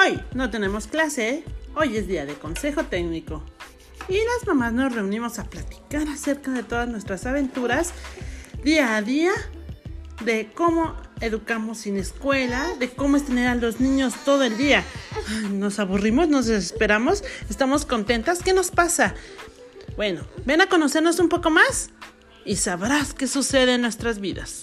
Hoy no tenemos clase, hoy es día de consejo técnico. Y las mamás nos reunimos a platicar acerca de todas nuestras aventuras día a día, de cómo educamos sin escuela, de cómo es tener a los niños todo el día. Nos aburrimos, nos desesperamos, estamos contentas. ¿Qué nos pasa? Bueno, ven a conocernos un poco más y sabrás qué sucede en nuestras vidas.